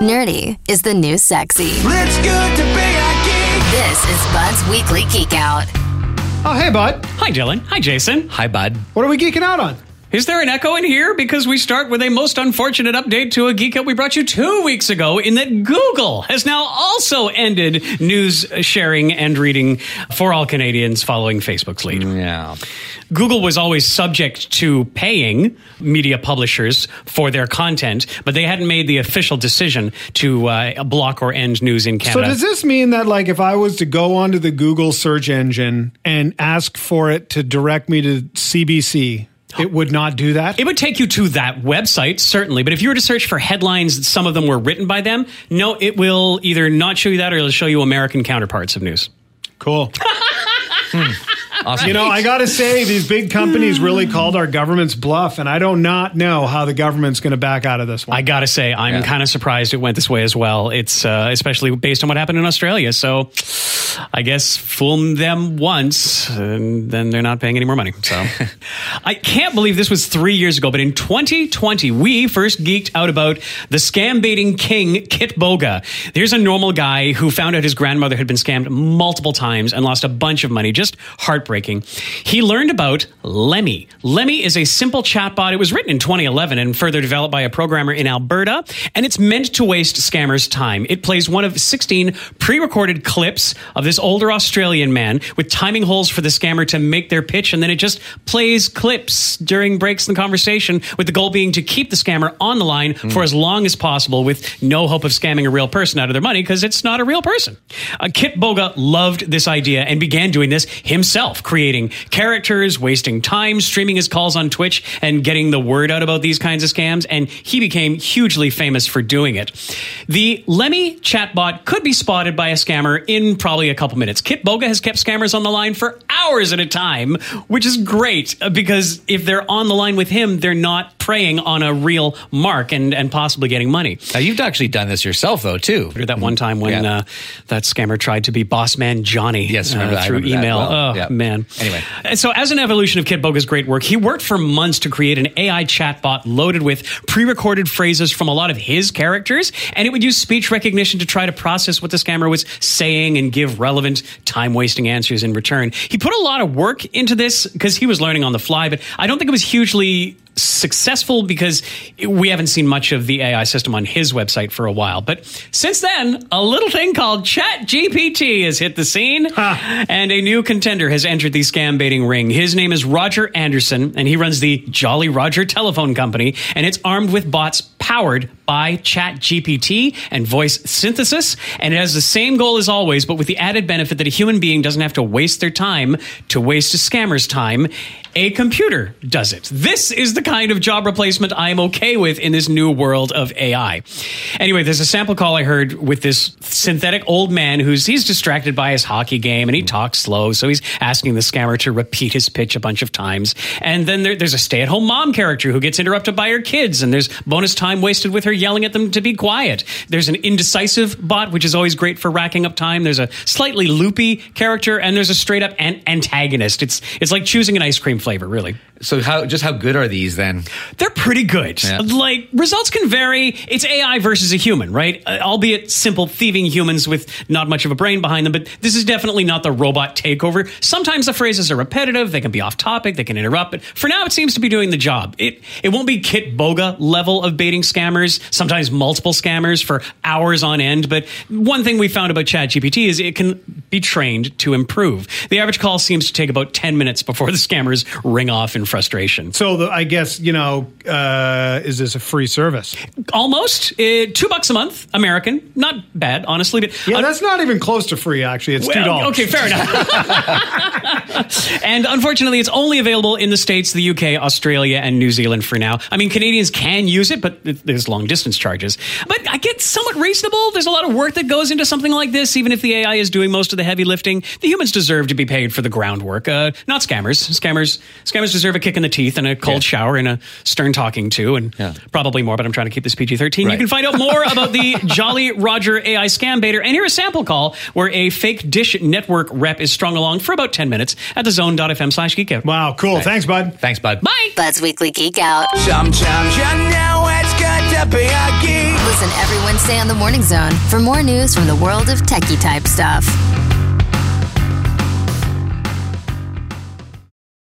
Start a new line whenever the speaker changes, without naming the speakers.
Nerdy is the new sexy.
It's good to be a geek.
This is Bud's Weekly Geek Out.
Oh, hey, bud.
Hi, Dylan. Hi, Jason.
Hi, bud.
What are we geeking out on?
Is there an echo in here? Because we start with a most unfortunate update to a geek out we brought you two weeks ago in that Google has now also ended news sharing and reading for all Canadians following Facebook's lead.
Yeah.
Google was always subject to paying media publishers for their content, but they hadn't made the official decision to uh, block or end news in Canada.
So does this mean that like if I was to go onto the Google search engine and ask for it to direct me to CBC, it would not do that?
It would take you to that website, certainly. But if you were to search for headlines, some of them were written by them. No, it will either not show you that or it'll show you American counterparts of news.
cool. Hmm.
Awesome.
You know, I got to say these big companies really called our government's bluff and I do not know how the government's going to back out of this one.
I gotta say, I'm
Yeah.
kind of surprised it went this way as well. It's uh, especially based on what happened in Australia. So, I guess fool them once, and then they're not paying any more money. So, I can't believe this was three years ago. But in 2020, we first geeked out about the scam baiting king Kitboga. There's a normal guy who found out his grandmother had been scammed multiple times and lost a bunch of money. Just heartbreaking. He learned about Lenny. Lenny is a simple chatbot. It was written in 2011 and further developed by a programmer in Alberta, and it's meant to waste scammers' time. It plays one of 16 pre-recorded clips of this older Australian man with timing holes for the scammer to make their pitch, and then it just plays clips during breaks in the conversation, with the goal being to keep the scammer on the line for as long as possible, with no hope of scamming a real person out of their money because it's not a real person. Uh, Kitboga loved this idea and began doing this himself, creating characters, wasting time, streaming his calls on Twitch, and getting the word out about these kinds of scams. And he became hugely famous for doing it. The Lenny chatbot could be spotted by a scammer in probably a couple minutes. Kitboga has kept scammers on the line for hours at a time, which is great uh, because if they're on the line with him, they're not preying on a real mark and, and possibly getting money.
Now, you've actually done this yourself, though, too.
Remember that one time when
Yeah.
uh, that scammer tried to be boss man Johnny
Yes,
uh. Through email.
well.
Oh,
Yeah.
man.
Anyway.
And so as an evolution of Kitboga's great work, he worked for months to create an AI chatbot loaded with pre-recorded phrases from a lot of his characters, and it would use speech recognition to try to process what the scammer was saying and give relevant, time-wasting answers in return. He put a lot of work into this because he was learning on the fly, but I don't think it was hugely successful because we haven't seen much of the AI system on his website for a while. But since then, a little thing called ChatGPT has hit the scene, and a new contender has entered the scam baiting ring. His name is Roger Anderson, and he runs the Jolly Roger Telephone Company, and it's armed with bots powered by ChatGPT and voice synthesis, and it has the same goal as always, but with the added benefit that a human being doesn't have to waste their time to waste a scammer's time. A computer does it. This is the kind of job replacement I am okay with in this new world of AI. Anyway, there's a sample call I heard with this synthetic old man who's he's distracted by his hockey game and he talks slow, so he's asking the scammer to repeat his pitch a bunch of times. And then there, there's a stay-at-home mom character who gets interrupted by her kids, and there's bonus time wasted with her yelling at them to be quiet. There's an indecisive bot, which is always great for racking up time. There's a slightly loopy character, and there's a straight-up an- antagonist. It's it's like choosing an ice cream flavor, really.
So, how just how good are these then?
They're pretty good.
Yeah.
Like results can vary. It's AI versus a human, right? Uh, albeit simple thieving humans with not much of a brain behind them. But this is definitely not the robot takeover. Sometimes the phrases are repetitive. They can be off topic. They can interrupt. But for now, it seems to be doing the job. It it won't be Kitboga level of baiting scammers. Sometimes multiple scammers for hours on end. But one thing we found about ChatGPT is it can be trained to improve. The average call seems to take about ten minutes before the scammers ring off in frustration.
So the, I guess, you know, uh, is this a free service?
almost uh, two bucks a month american not bad honestly but
Yeah,
un-
that's not even close to free, actually. It's $2.
okay fair enough and unfortunately it's only available in the states the uk australia and new zealand for now i mean canadians can use it but there's long distance charges but i get somewhat reasonable there's a lot of work that goes into something like this even if the ai is doing most of the heavy lifting the humans deserve to be paid for the groundwork uh, not scammers scammers scammers deserve a kick in the teeth and a cold
Yeah.
shower and a stern talking to and
Yeah.
probably more but i'm trying to keep this pg-13 you can find out more about the Jolly Roger AI scam baiter and hear a sample call where a fake Dish Network rep is strung along for about 10 minutes at the zone.fm slash Geek geekout.
Wow, cool. Thanks, bud.
Thanks, bud.
Bye!
Bud's Weekly Geek Out.
Sometimes you know it's good to be a geek.
Listen every Wednesday on the Morning Zone for more news from the world of techie type stuff.